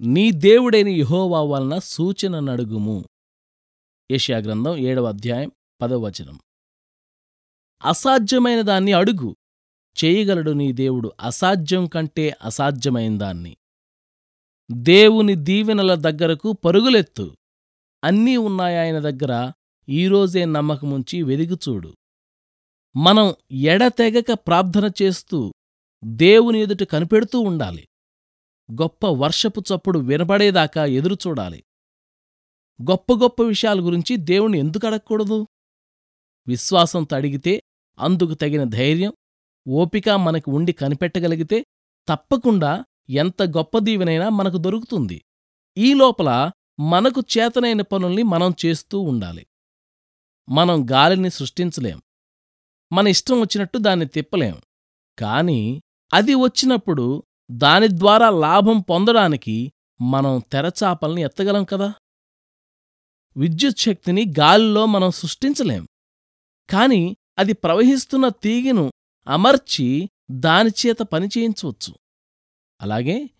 నీ దేవుడైన యహోవా వలన సూచన నడుగుము యెషయా గ్రంథం ఏడవ అధ్యాయం పదవ వచనం. అసాధ్యమైన దాన్ని అడుగు. చేయగలడు నీ దేవుడు అసాధ్యం కంటే అసాధ్యమైన దాన్ని. దేవుని దీవెనల దగ్గరకు పరుగులెత్తు. అన్నీ ఉన్నాయాయన దగ్గర ఈరోజే నమ్మకముంచి వెదిగుచూడు మనం ఎడతెగక ప్రార్థన చేస్తూ దేవుని ఎదుట కనిపెడుతూ ఉండాలి. గొప్ప వర్షపు చప్పుడు వినబడేదాకా ఎదురుచూడాలి గొప్ప గొప్ప విషయాల గురించి దేవుణ్ణి ఎందుకు అడగకూడదు? విశ్వాసంతో అడిగితే అందుకు తగిన ధైర్యం ఓపిక మనకు ఉండి కనిపెట్టగలిగితే తప్పకుండా ఎంత గొప్ప దీవెనైనా మనకు దొరుకుతుంది. ఈ లోపల మనకు చేతనైన పనుల్ని మనం చేస్తూ ఉండాలి. మనం గాలిని సృష్టించలేం. మన ఇష్టం వచ్చినట్టు దాన్ని తిప్పలేం. కాని అది వచ్చినప్పుడు దాని ద్వారా లాభం పొందడానికి మనం తెరచాపల్ని ఎత్తగలం కదా? విద్యుత్ శక్తిని గాలిలో మనం సృష్టించలేం. కాని అది ప్రవహిస్తున్న తీగిను అమర్చి దానిచేత పనిచేయించవచ్చు. అలాగే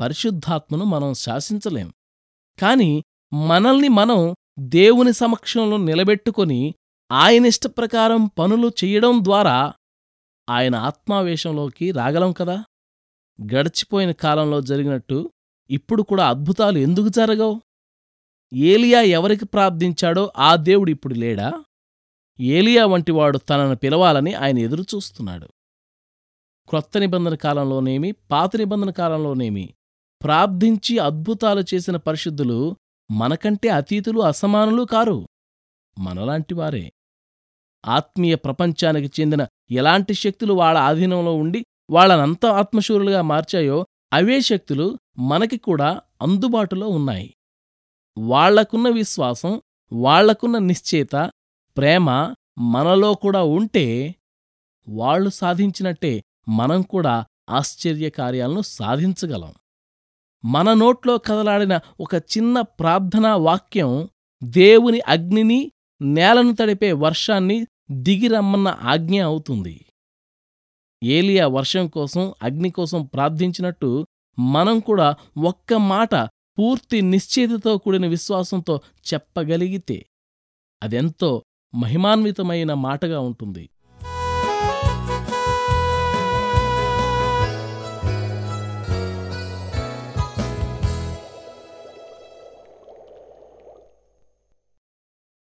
పరిశుద్ధాత్మను మనం శాసించలేం. కాని మనల్ని మనం దేవుని సమక్షంలో నిలబెట్టుకొని ఆయనిష్టప్రకారం పనులు చెయ్యడం ద్వారా ఆయన ఆత్మావేశంలోకి రాగలం కదా? గడిచిపోయిన కాలంలో జరిగినట్టు ఇప్పుడు కూడా అద్భుతాలు ఎందుకు జరగవు? ఏలియా ఎవరికి ప్రార్థించాడో ఆ దేవుడు ఇప్పుడు లేడా? ఏలియా వంటివాడు తనను పిలవాలని ఆయన ఎదురుచూస్తున్నాడు. క్రొత్త నిబంధన కాలంలోనేమి పాత నిబంధన కాలంలోనేమి ప్రార్థించి అద్భుతాలు చేసిన పరిశుద్ధులు మనకంటే అతీతులు అసమానులు కారు. మనలాంటివారే ఆత్మీయ ప్రపంచానికి చెందిన ఎలాంటి శక్తులు వాళ్ళ ఆధీనంలో ఉండి వాళ్ళనంతా ఆత్మశూరులుగా మార్చాయో అవే శక్తులు మనకి కూడా అందుబాటులో ఉన్నాయి. వాళ్ళకున్న విశ్వాసం వాళ్ళకున్న నిశ్చేత ప్రేమ మనలో కూడా ఉంటే వాళ్ళు సాధించినట్టే మనం కూడా ఆశ్చర్యకార్యాలను సాధించగలం. మన నోట్లో కదలాడిన ఒక చిన్న ప్రార్థనా వాక్యం దేవుని అగ్నిని నేలను తడిపే వర్షాన్ని దిగిరమ్మన్న ఆజ్ఞ అవుతుంది. ఏలియా వర్షం కోసం అగ్ని కోసం ప్రార్థించినట్టు మనం కూడా ఒక్క మాట పూర్తి నిశ్చేతతో కూడిన విశ్వాసంతో చెప్పగలిగితే అదెంతో మహిమాన్వితమైన మాటగా ఉంటుంది.